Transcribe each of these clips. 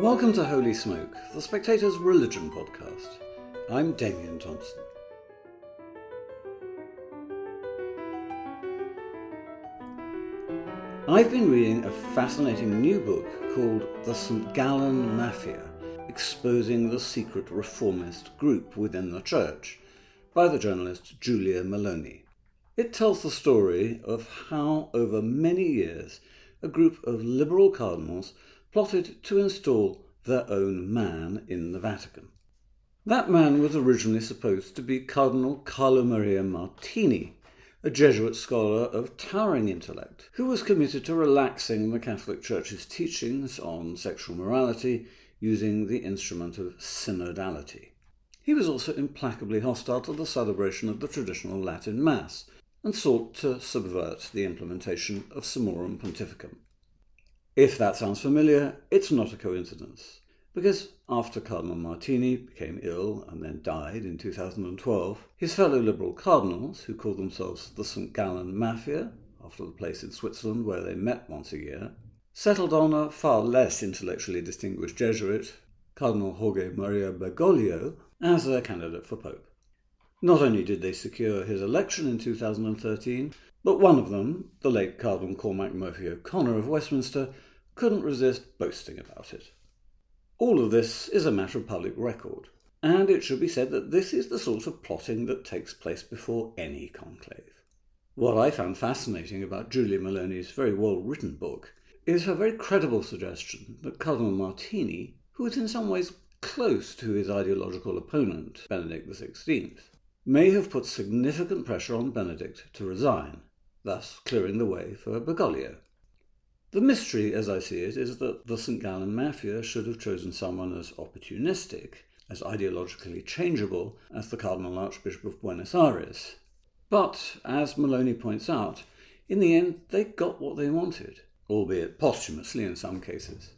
Welcome to Holy Smoke, the Spectator's religion podcast. I'm Damian Thompson. I've been reading a fascinating new book called The St. Gallen Mafia Exposing the Secret Reformist Group Within the Church by the journalist Julia Meloni. It tells the story of how, over many years, a group of liberal cardinals plotted to install their own man in the Vatican. That man was originally supposed to be Cardinal Carlo Maria Martini, a Jesuit scholar of towering intellect, who was committed to relaxing the Catholic Church's teachings on sexual morality using the instrument of synodality. He was also implacably hostile to the celebration of the traditional Latin Mass and sought to subvert the implementation of Summorum Pontificum. If that sounds familiar, it's not a coincidence because after Cardinal Martini became ill and then died in 2012, his fellow Liberal cardinals, who called themselves the St. Gallen Mafia, after the place in Switzerland where they met once a year, settled on a far less intellectually distinguished Jesuit, Cardinal Jorge Maria Bergoglio, as their candidate for Pope. Not only did they secure his election in 2013, but one of them, the late Cardinal Cormac Murphy O'Connor of Westminster, couldn't resist boasting about it. All of this is a matter of public record, and it should be said that this is the sort of plotting that takes place before any conclave. What I found fascinating about Julia Meloni's very well written book is her very credible suggestion that Cardinal Martini, who is in some ways close to his ideological opponent, Benedict XVI, may have put significant pressure on Benedict to resign, thus clearing the way for Bergoglio. The mystery, as I see it, is that the St. Gallen Mafia should have chosen someone as opportunistic, as ideologically changeable as the Cardinal Archbishop of Buenos Aires. But, as Meloni points out, in the end they got what they wanted, albeit posthumously in some cases.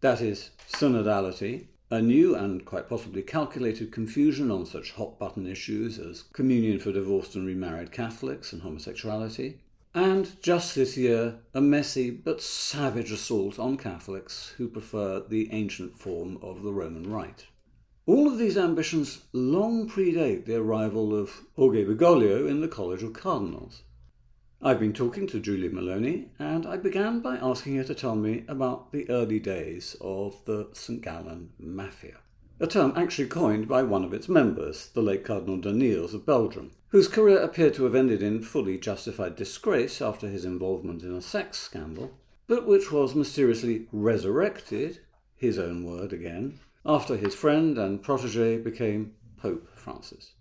That is, synodality, a new and quite possibly calculated confusion on such hot button issues as communion for divorced and remarried Catholics and homosexuality, and just this year, a messy but savage assault on Catholics who prefer the ancient form of the Roman Rite. All of these ambitions long predate the arrival of Jorge Bergoglio in the College of Cardinals. I've been talking to Julia Meloni, and I began by asking her to tell me about the early days of the St. Gallen Mafia a term actually coined by one of its members, the late Cardinal Danneels of Belgium, whose career appeared to have ended in fully justified disgrace after his involvement in a sex scandal, but which was mysteriously resurrected, his own word again, after his friend and protege became Pope Francis.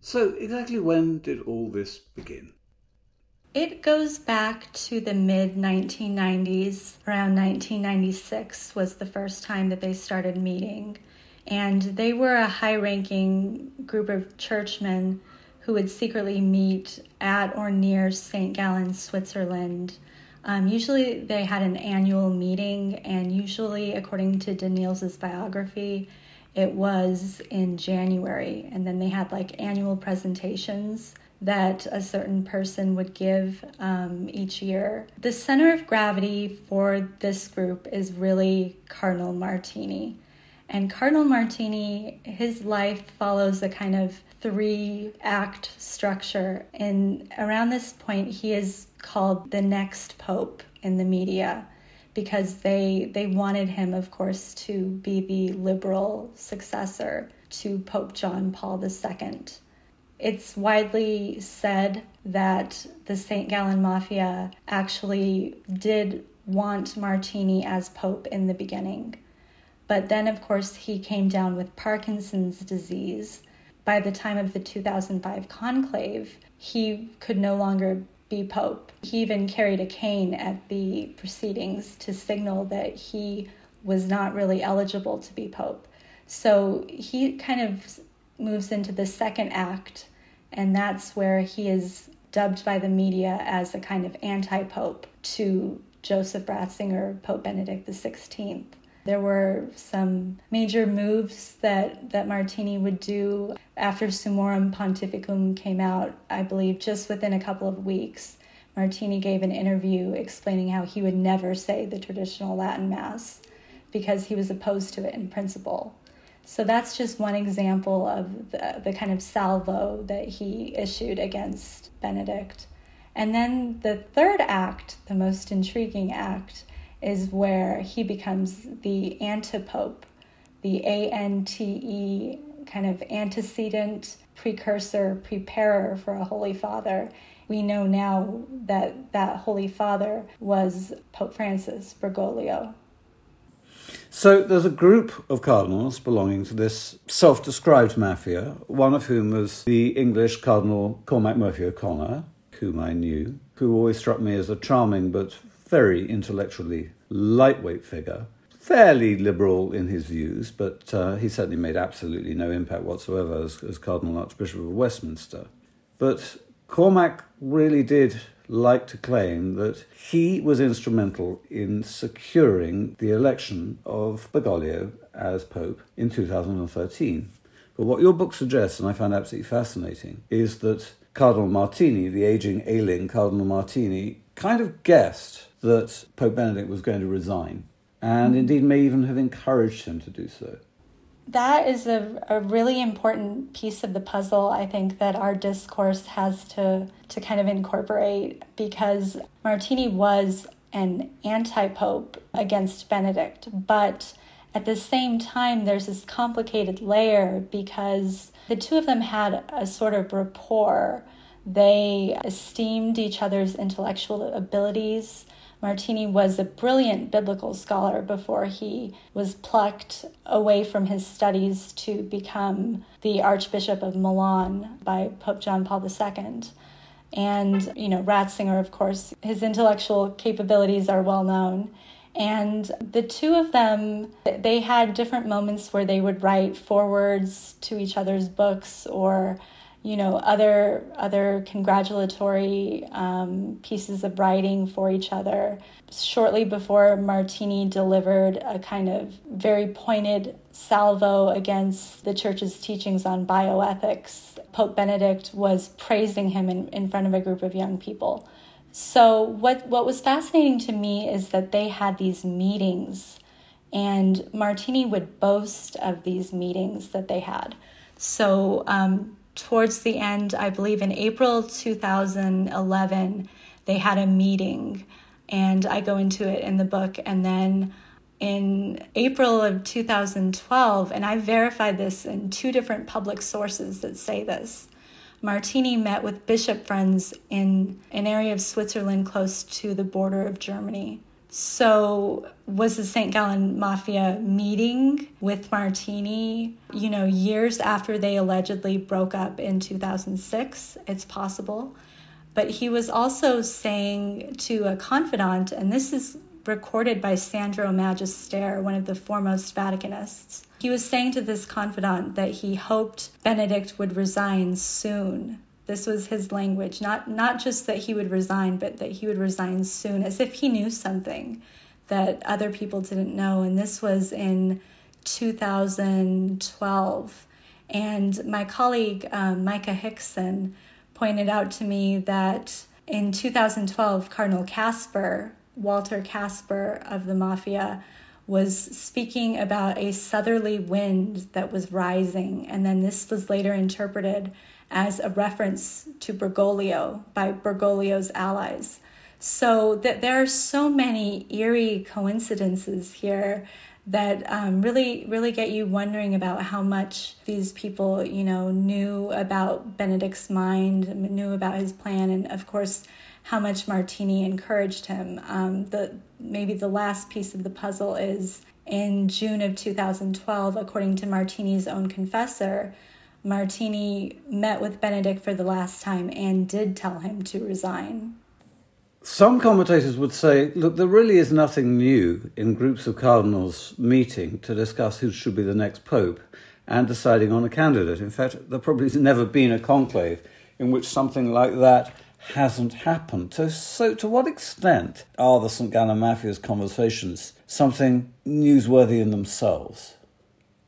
So, exactly when did all this begin? It goes back to the mid 1990s. Around 1996 was the first time that they started meeting and they were a high ranking group of churchmen who would secretly meet at or near St. Gallen, Switzerland. Um, usually they had an annual meeting, and usually, according to Danneels' biography, it was in January. And then they had like annual presentations that a certain person would give um, each year. The center of gravity for this group is really Cardinal Martini. And Cardinal Martini, his life follows a kind of three act structure. And around this point, he is called the next pope in the media because they they wanted him of course to be the liberal successor to Pope John Paul II. It's widely said that the St. Gallen Mafia actually did want Martini as pope in the beginning but then, of course, he came down with Parkinson's disease. By the time of the 2005 conclave, he could no longer be pope. He even carried a cane at the proceedings to signal that he was not really eligible to be pope. So he kind of moves into the second act, and that's where he is dubbed by the media as a kind of anti pope to Joseph Ratzinger, Pope Benedict XVI. There were some major moves that, that Martini would do after Summorum Pontificum came out, I believe, just within a couple of weeks. Martini gave an interview explaining how he would never say the traditional Latin Mass because he was opposed to it in principle. So that's just one example of the, the kind of salvo that he issued against Benedict. And then the third act, the most intriguing act, is where he becomes the antipope, the A N T E kind of antecedent, precursor, preparer for a Holy Father. We know now that that Holy Father was Pope Francis Bergoglio. So there's a group of cardinals belonging to this self described mafia, one of whom was the English Cardinal Cormac Murphy O'Connor, whom I knew, who always struck me as a charming but very intellectually lightweight figure. Fairly liberal in his views, but uh, he certainly made absolutely no impact whatsoever as, as Cardinal Archbishop of Westminster. But Cormac really did like to claim that he was instrumental in securing the election of Bergoglio as Pope in 2013. But what your book suggests, and I find absolutely fascinating, is that Cardinal Martini, the aging, ailing Cardinal Martini, kind of guessed that Pope Benedict was going to resign, and mm-hmm. indeed may even have encouraged him to do so. That is a, a really important piece of the puzzle, I think, that our discourse has to, to kind of incorporate because Martini was an anti pope against Benedict, but at the same time, there's this complicated layer because the two of them had a sort of rapport. They esteemed each other's intellectual abilities. Martini was a brilliant biblical scholar before he was plucked away from his studies to become the Archbishop of Milan by Pope John Paul II. And, you know, Ratzinger, of course, his intellectual capabilities are well known. And the two of them, they had different moments where they would write forewords to each other's books or, you know, other other congratulatory um, pieces of writing for each other. Shortly before Martini delivered a kind of very pointed salvo against the church's teachings on bioethics, Pope Benedict was praising him in, in front of a group of young people. So what what was fascinating to me is that they had these meetings and Martini would boast of these meetings that they had. So um, towards the end, I believe in April 2011, they had a meeting, and I go into it in the book. And then in April of 2012, and I verified this in two different public sources that say this. Martini met with bishop friends in an area of Switzerland close to the border of Germany. So, was the St. Gallen Mafia meeting with Martini, you know, years after they allegedly broke up in 2006? It's possible. But he was also saying to a confidant, and this is recorded by Sandro Magister, one of the foremost Vaticanists. He was saying to this confidant that he hoped Benedict would resign soon. This was his language, not not just that he would resign, but that he would resign soon, as if he knew something that other people didn't know. And this was in 2012. And my colleague um, Maike Hickson pointed out to me that in 2012, Cardinal Kasper Walter Kasper of the Mafia was speaking about a southerly wind that was rising, and then this was later interpreted as a reference to Bergoglio by Bergoglio's allies. So that there are so many eerie coincidences here that um, really really get you wondering about how much these people you know knew about Benedict's mind, knew about his plan, and of course how much Martini encouraged him. Um, the maybe the last piece of the puzzle is in June of 2012, according to Martini's own confessor. Martini met with Benedict for the last time and did tell him to resign. Some commentators would say, look, there really is nothing new in groups of cardinals meeting to discuss who should be the next pope and deciding on a candidate. In fact, there probably has never been a conclave in which something like that hasn't happened. So, so to what extent are the St. Gallen Mafia's conversations something newsworthy in themselves?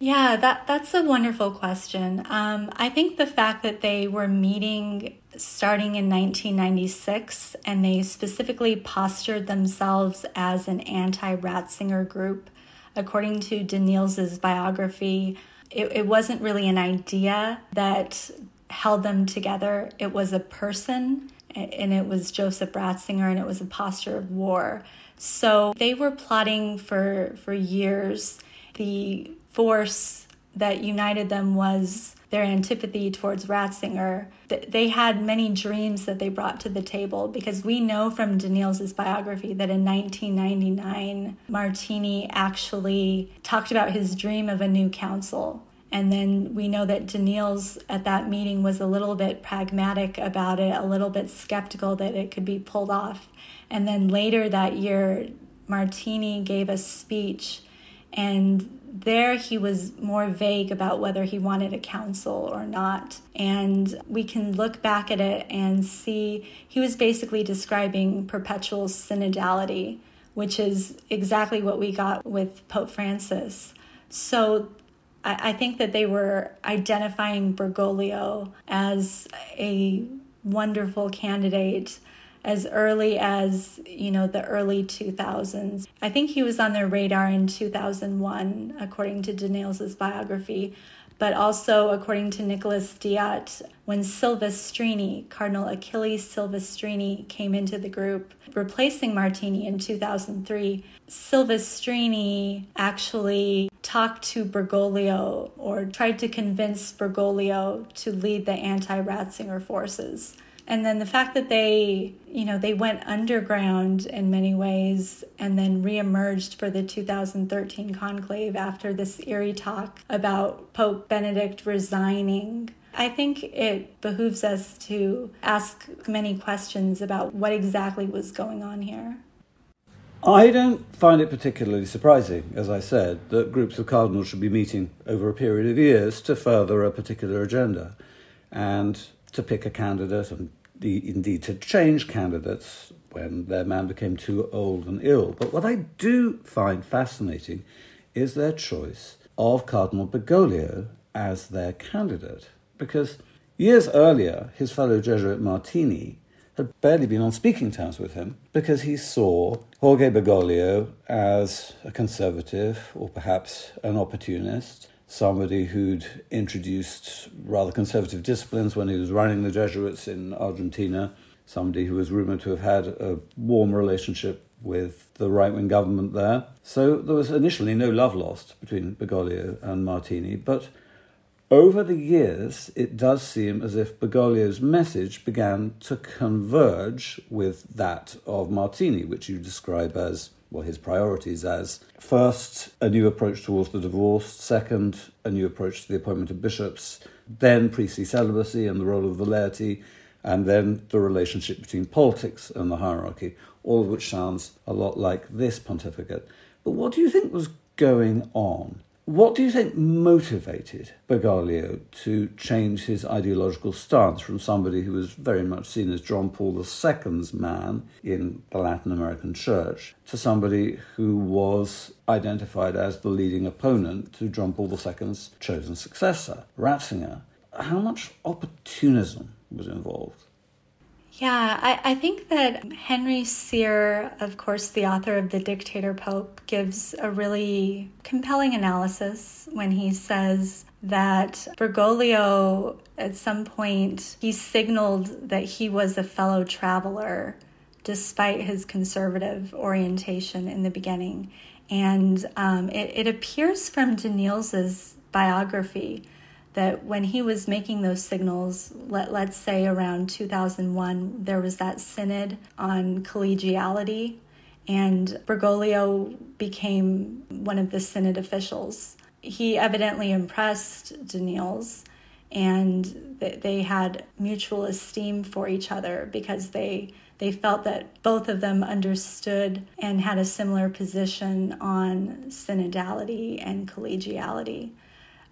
Yeah, that that's a wonderful question. Um, I think the fact that they were meeting starting in 1996 and they specifically postured themselves as an anti-Ratzinger group, according to Danneels's biography, it, it wasn't really an idea that held them together. It was a person, and it was Joseph Ratzinger, and it was a posture of war. So they were plotting for for years. The force that united them was their antipathy towards Ratzinger. They had many dreams that they brought to the table because we know from Danneels's biography that in 1999, Martini actually talked about his dream of a new council. And then we know that Danneels at that meeting was a little bit pragmatic about it, a little bit skeptical that it could be pulled off. And then later that year, Martini gave a speech and there he was more vague about whether he wanted a council or not. And we can look back at it and see he was basically describing perpetual synodality, which is exactly what we got with Pope Francis. So I, I think that they were identifying Bergoglio as a wonderful candidate as early as you know the early 2000s i think he was on their radar in 2001 according to Danneels's biography but also according to Nicolas Diat, when Silvestrini, Cardinal Achilles Silvestrini, came into the group, replacing Martini in 2003, Silvestrini actually talked to Bergoglio or tried to convince Bergoglio to lead the anti Ratzinger forces and then the fact that they you know they went underground in many ways and then reemerged for the 2013 conclave after this eerie talk about pope benedict resigning I think it behooves us to ask many questions about what exactly was going on here. I don't find it particularly surprising, as I said, that groups of cardinals should be meeting over a period of years to further a particular agenda and to pick a candidate and indeed to change candidates when their man became too old and ill. But what I do find fascinating is their choice of Cardinal Bergoglio as their candidate, because years earlier, his fellow Jesuit Martini had barely been on speaking terms with him because he saw Jorge Bergoglio as a conservative or perhaps an opportunist somebody who'd introduced rather conservative disciplines when he was running the Jesuits in Argentina, somebody who was rumored to have had a warm relationship with the right wing government there. So there was initially no love lost between Bergoglio and Martini, but over the years, it does seem as if Bergoglio's message began to converge with that of Martini, which you describe as well, his priorities as first, a new approach towards the divorce, second, a new approach to the appointment of bishops, then priestly celibacy and the role of the laity, and then the relationship between politics and the hierarchy, all of which sounds a lot like this pontificate. But what do you think was going on what do you think motivated Bergoglio to change his ideological stance from somebody who was very much seen as John Paul II's man in the Latin American church to somebody who was identified as the leading opponent to John Paul II's chosen successor, Ratzinger? How much opportunism was involved? Yeah, I, I think that Henry Sire, of course, the author of The Dictator Pope, gives a really compelling analysis when he says that Bergoglio, at some point, he signaled that he was a fellow traveler despite his conservative orientation in the beginning. And um, it, it appears from Danneels's biography that when he was making those signals, let, let's say around 2001, there was that synod on collegiality, and Bergoglio became one of the synod officials. He evidently impressed Danneels, and they had mutual esteem for each other because they they felt that both of them understood and had a similar position on synodality and collegiality.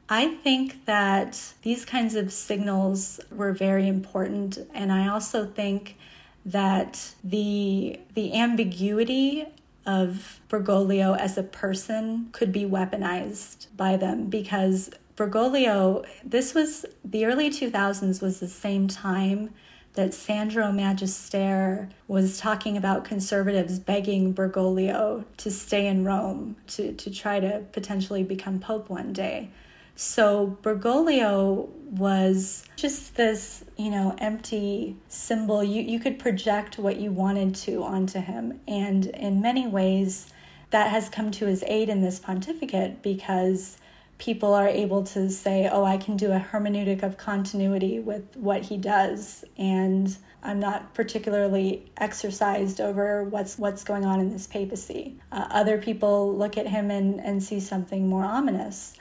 I think that these kinds of signals were very important, and I also think that the the ambiguity of Bergoglio as a person could be weaponized by them because Bergoglio, this was the early 2000s, was the same time that Sandro Magister was talking about conservatives begging Bergoglio to stay in Rome to, to try to potentially become Pope one day. So Bergoglio was just this, you know, empty symbol. You, you could project what you wanted to onto him. And in many ways, that has come to his aid in this pontificate because people are able to say, oh, I can do a hermeneutic of continuity with what he does. And I'm not particularly exercised over what's what's going on in this papacy. Uh, other people look at him and, and see something more ominous.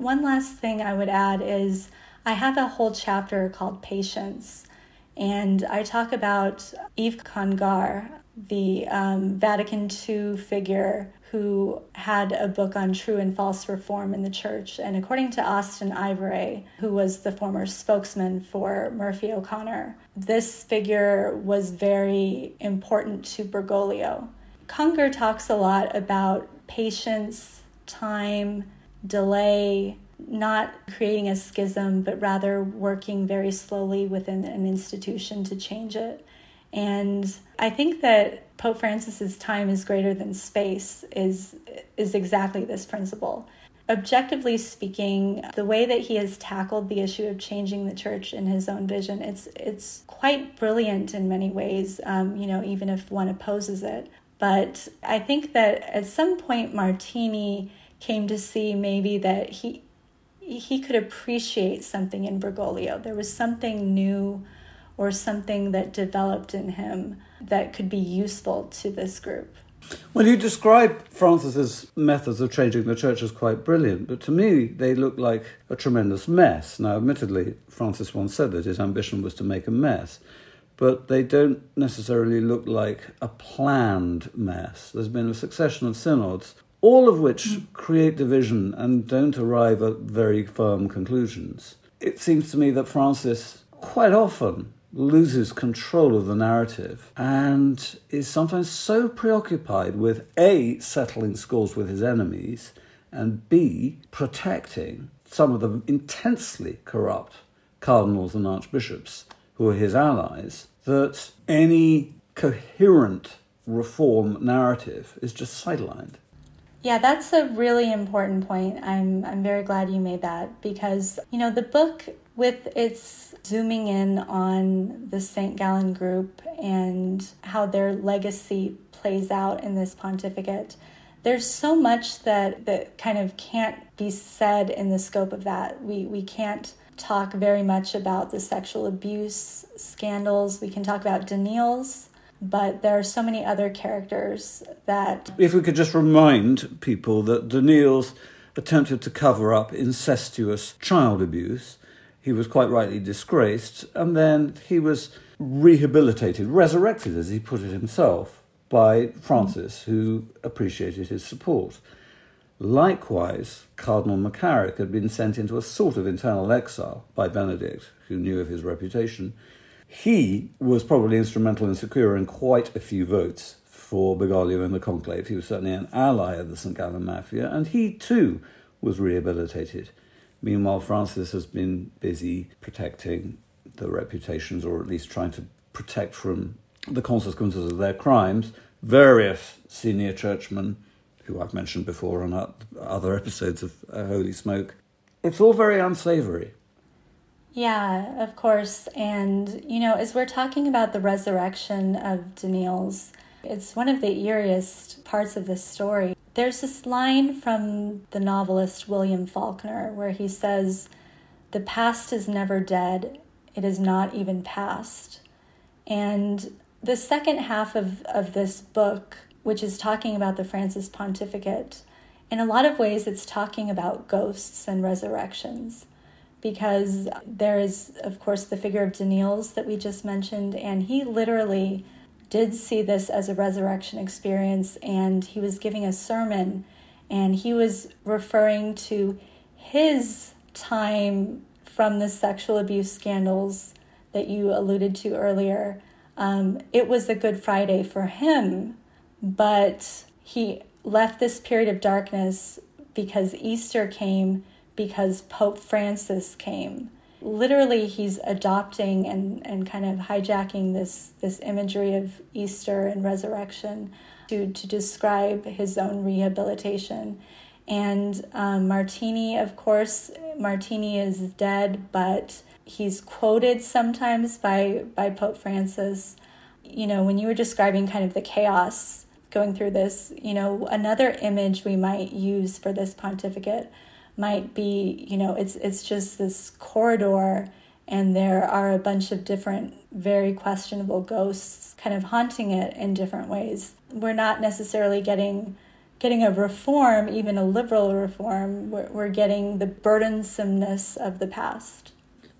One last thing I would add is I have a whole chapter called Patience, and I talk about Yves Congar, the um, Vatican II figure who had a book on true and false reform in the church. And according to Austin Ivereigh, who was the former spokesman for Murphy O'Connor, this figure was very important to Bergoglio. Congar talks a lot about patience, time, delay, not creating a schism, but rather working very slowly within an institution to change it. And I think that Pope Francis's time is greater than space is is exactly this principle. Objectively speaking, the way that he has tackled the issue of changing the church in his own vision, it's it's quite brilliant in many ways. Um, you know, even if one opposes it. But I think that at some point Martini came to see maybe that he he could appreciate something in Bergoglio. There was something new or something that developed in him that could be useful to this group. Well, you describe Francis's methods of changing the church as quite brilliant, but to me they look like a tremendous mess. Now, admittedly, Francis once said that his ambition was to make a mess, but they don't necessarily look like a planned mess. There's been a succession of synods, all of which create division and don't arrive at very firm conclusions. It seems to me that Francis quite often loses control of the narrative and is sometimes so preoccupied with A, settling scores with his enemies, and B, protecting some of the intensely corrupt cardinals and archbishops who are his allies, that any coherent reform narrative is just sidelined. Yeah, that's a really important point. I'm I'm very glad you made that because you know the book with its zooming in on the St. Gallen group and how their legacy plays out in this pontificate. There's so much that, that kind of can't be said in the scope of that. We, we can't talk very much about the sexual abuse scandals. We can talk about Danneels, but there are so many other characters that. If we could just remind people that Danneels attempted to cover up incestuous child abuse he was quite rightly disgraced, and then he was rehabilitated, resurrected, as he put it himself, by Francis, who appreciated his support. Likewise, Cardinal McCarrick had been sent into a sort of internal exile by Benedict, who knew of his reputation. He was probably instrumental in securing quite a few votes for Bergoglio in the conclave. He was certainly an ally of the St. Gallen Mafia, and he too was rehabilitated. Meanwhile, Francis has been busy protecting the reputations, or at least trying to protect from the consequences of their crimes, various senior churchmen who I've mentioned before on other episodes of uh, Holy Smoke. It's all very unsavory. Yeah, of course. And, you know, as we're talking about the resurrection of Danneels, it's one of the eeriest parts of this story. There's this line from the novelist William Faulkner where he says, The past is never dead, it is not even past. And the second half of, of this book, which is talking about the Francis pontificate, in a lot of ways it's talking about ghosts and resurrections because there is, of course, the figure of Danneels that we just mentioned, and he literally did see this as a resurrection experience, and he was giving a sermon, and he was referring to his time from the sexual abuse scandals that you alluded to earlier. Um, it was a Good Friday for him, but he left this period of darkness because Easter came, because Pope Francis came literally he's adopting and, and kind of hijacking this this imagery of Easter and resurrection to, to describe his own rehabilitation. And um, Martini, of course, Martini is dead, but he's quoted sometimes by, by Pope Francis. You know, when you were describing kind of the chaos going through this, you know, another image we might use for this pontificate might be, you know, it's it's just this corridor and there are a bunch of different very questionable ghosts kind of haunting it in different ways. We're not necessarily getting getting a reform, even a liberal reform. We're, we're getting the burdensomeness of the past.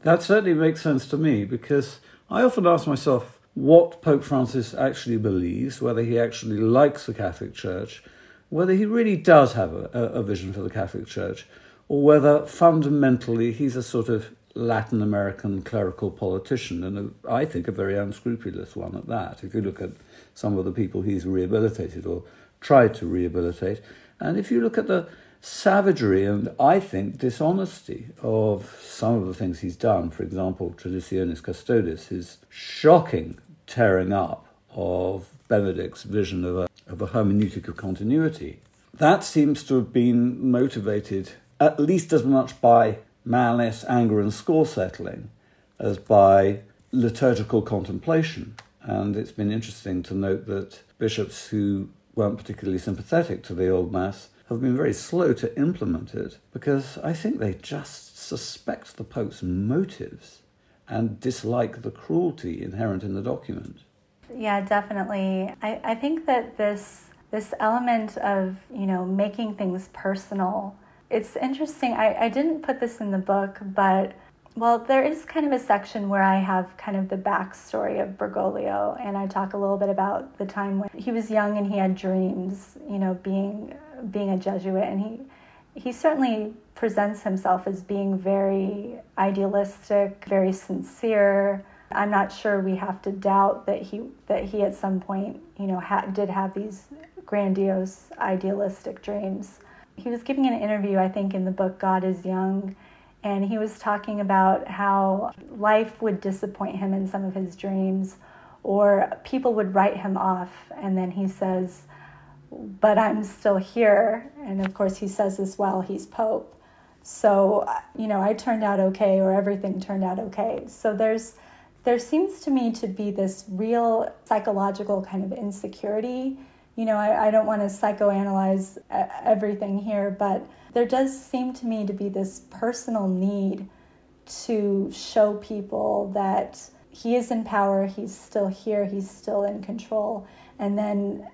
That certainly makes sense to me because I often ask myself what Pope Francis actually believes, whether he actually likes the Catholic Church, whether he really does have a, a vision for the Catholic Church or whether fundamentally he's a sort of Latin American clerical politician, and a, I think a very unscrupulous one at that. If you look at some of the people he's rehabilitated or tried to rehabilitate, and if you look at the savagery and I think dishonesty of some of the things he's done, for example, Traditionis Custodes, his shocking tearing up of Benedict's vision of a, of a hermeneutic of continuity, that seems to have been motivated at least as much by malice, anger, and score settling as by liturgical contemplation. And it's been interesting to note that bishops who weren't particularly sympathetic to the Old Mass have been very slow to implement it because I think they just suspect the Pope's motives and dislike the cruelty inherent in the document. Yeah, definitely. I, I think that this this element of, you know, making things personal it's interesting. I, I didn't put this in the book, but well, there is kind of a section where I have kind of the backstory of Bergoglio, and I talk a little bit about the time when he was young and he had dreams, you know, being being a Jesuit, and he he certainly presents himself as being very idealistic, very sincere. I'm not sure we have to doubt that he that he at some point, you know, ha- did have these grandiose idealistic dreams he was giving an interview, I think, in the book God is Young, and he was talking about how life would disappoint him in some of his dreams, or people would write him off, and then he says, But I'm still here. And of course, he says this while he's Pope. So, you know, I turned out okay, or everything turned out okay. So there's there seems to me to be this real psychological kind of insecurity you know, I, I don't want to psychoanalyze everything here, but there does seem to me to be this personal need to show people that he is in power, he's still here, he's still in control. And then,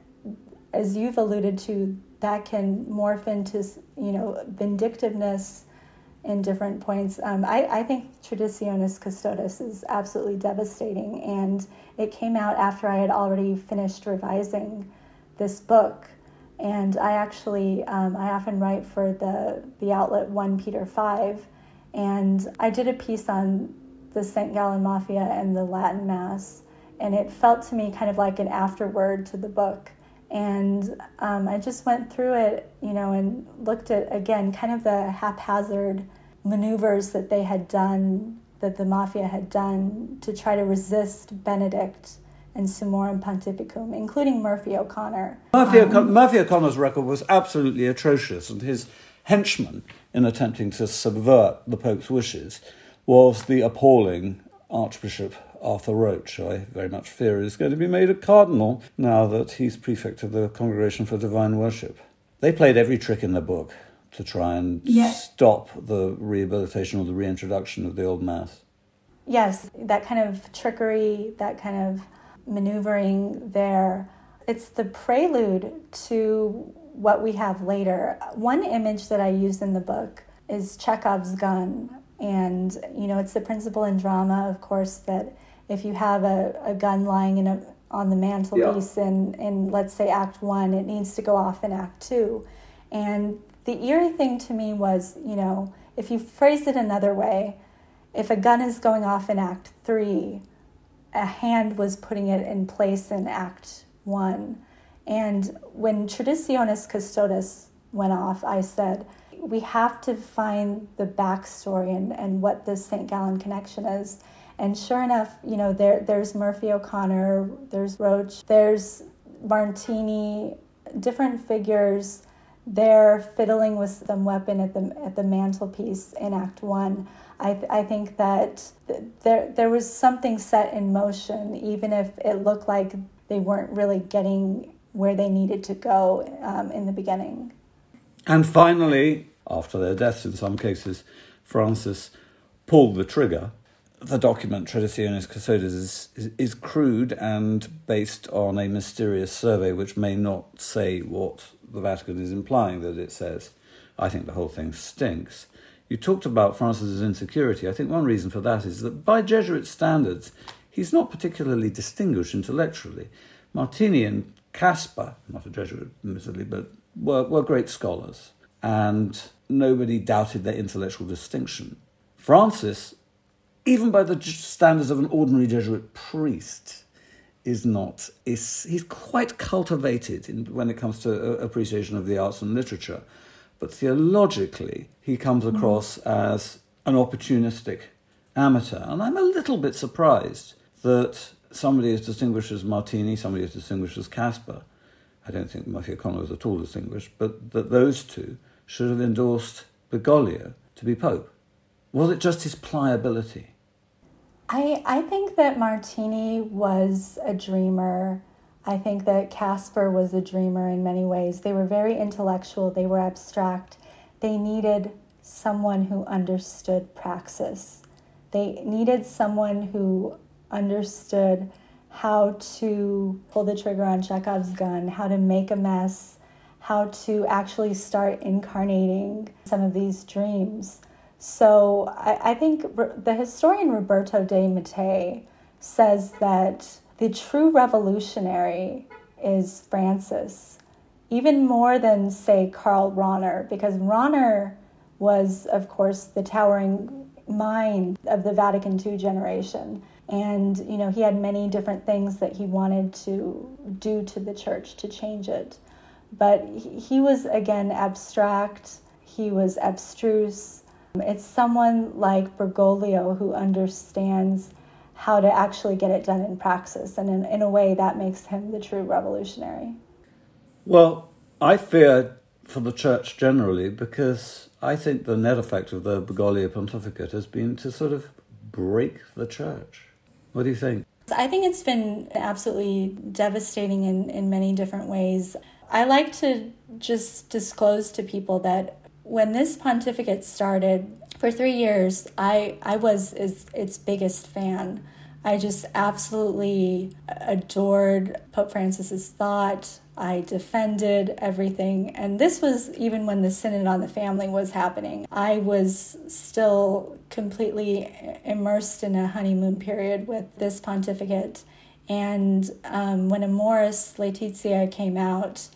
as you've alluded to, that can morph into, you know, vindictiveness in different points. Um, I, I think Traditionis Custodes is absolutely devastating, and it came out after I had already finished revising this book. And I actually, um, I often write for the, the outlet 1 Peter 5. And I did a piece on the St. Gallen Mafia and the Latin Mass. And it felt to me kind of like an afterword to the book. And um, I just went through it, you know, and looked at, again, kind of the haphazard maneuvers that they had done, that the mafia had done to try to resist Benedict and Summorum Pontificum, including Murphy O'Connor. Murphy, um, Murphy O'Connor's record was absolutely atrocious, and his henchman in attempting to subvert the Pope's wishes was the appalling Archbishop Arthur Roche, I very much fear is going to be made a cardinal now that he's prefect of the Congregation for Divine Worship. They played every trick in the book to try and yeah. stop the rehabilitation or the reintroduction of the Old Mass. Yes, that kind of trickery, that kind of maneuvering there. It's the prelude to what we have later. One image that I use in the book is Chekhov's gun. And, you know, it's the principle in drama, of course, that if you have a, a gun lying in a, on the mantelpiece yeah. in, in, let's say, Act One. It needs to go off in Act Two. And the eerie thing to me was, you know, if you phrase it another way, if a gun is going off in Act Three, a hand was putting it in place in Act One. And when Traditionis Custodes went off, I said, we have to find the backstory and, and what this St. Gallen connection is. And sure enough, you know, there there's Murphy O'Connor, there's Roche, there's Martini, different figures there fiddling with some weapon at the at the mantelpiece in Act One. I, th- I think that th- there there was something set in motion, even if it looked like they weren't really getting where they needed to go um, in the beginning. And finally, after their deaths in some cases, Francis pulled the trigger. The document Traditionis Custodes is, is, is crude and based on a mysterious survey which may not say what the Vatican is implying that it says. I think the whole thing stinks. You talked about Francis's insecurity. I think one reason for that is that by Jesuit standards, he's not particularly distinguished intellectually. Martini and Kasper, not a Jesuit, admittedly, but were, were great scholars, and nobody doubted their intellectual distinction. Francis, even by the standards of an ordinary Jesuit priest, is not is he's quite cultivated in, when it comes to uh, appreciation of the arts and literature, but theologically he comes mm. across mm. as an opportunistic amateur, and I'm a little bit surprised that somebody as distinguished as Martini, somebody as distinguished as Kasper, I don't think Murphy O'Connor was at all distinguished, but that those two should have endorsed Bergoglio to be Pope. Was it just his pliability? I, I think that Martini was a dreamer. I think that Kasper was a dreamer in many ways. They were very intellectual, they were abstract. They needed someone who understood praxis. They needed someone who understood how to pull the trigger on Chekhov's gun, how to make a mess, how to actually start incarnating some of these dreams. So I, I think the historian Roberto de Mattei says that the true revolutionary is Francis, even more than, say, Karl Rahner, because Rahner was, of course, the towering mind of the Vatican II generation. And, you know, he had many different things that he wanted to do to the church to change it. But he was, again, abstract, he was abstruse. It's someone like Bergoglio who understands how to actually get it done in praxis. And in, in a way, that makes him the true revolutionary. Well, I fear for the church generally because I think the net effect of the Bergoglio pontificate has been to sort of break the church. What do you think? I think it's been absolutely devastating in, in many different ways. I like to just disclose to people that when this pontificate started, for three years, I, I was its, its biggest fan. I just absolutely adored Pope Francis's thought, I defended everything. And this was even when the Synod on the Family was happening. I was still completely immersed in a honeymoon period with this pontificate. And um, when Amoris Laetitia came out,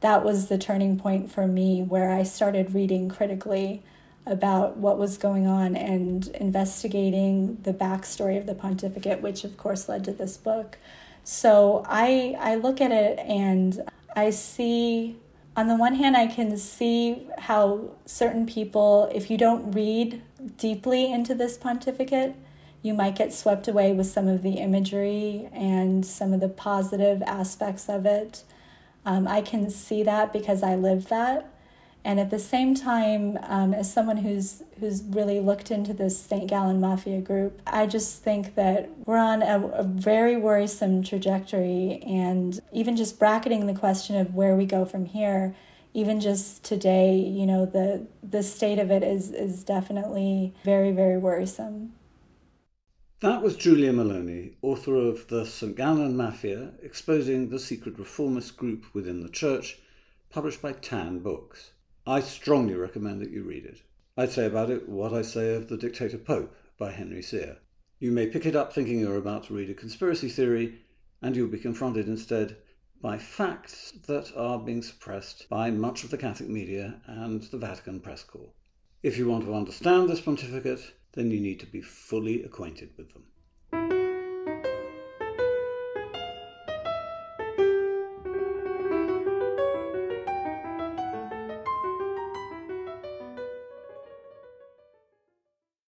that was the turning point for me where I started reading critically about what was going on and investigating the backstory of the pontificate, which of course led to this book. So I I look at it and I see on the one hand I can see how certain people if you don't read deeply into this pontificate you might get swept away with some of the imagery and some of the positive aspects of it. Um, I can see that because I lived that. And at the same time, um, as someone who's who's really looked into this St. Gallen Mafia group, I just think that we're on a, a, very worrisome trajectory. And even just bracketing the question of where we go from here, even just today, you know, the the state of it is is definitely very very worrisome. That was Julia Meloni, author of The St. Gallen Mafia Exposing the Secret Reformist Group Within the Church, published by Tan Books. I strongly recommend that you read it. I'd say about it what I say of The Dictator Pope by Henry Sire. You may pick it up thinking you're about to read a conspiracy theory, and you'll be confronted instead by facts that are being suppressed by much of the Catholic media and the Vatican press corps. If you want to understand this pontificate, then you need to be fully acquainted with them.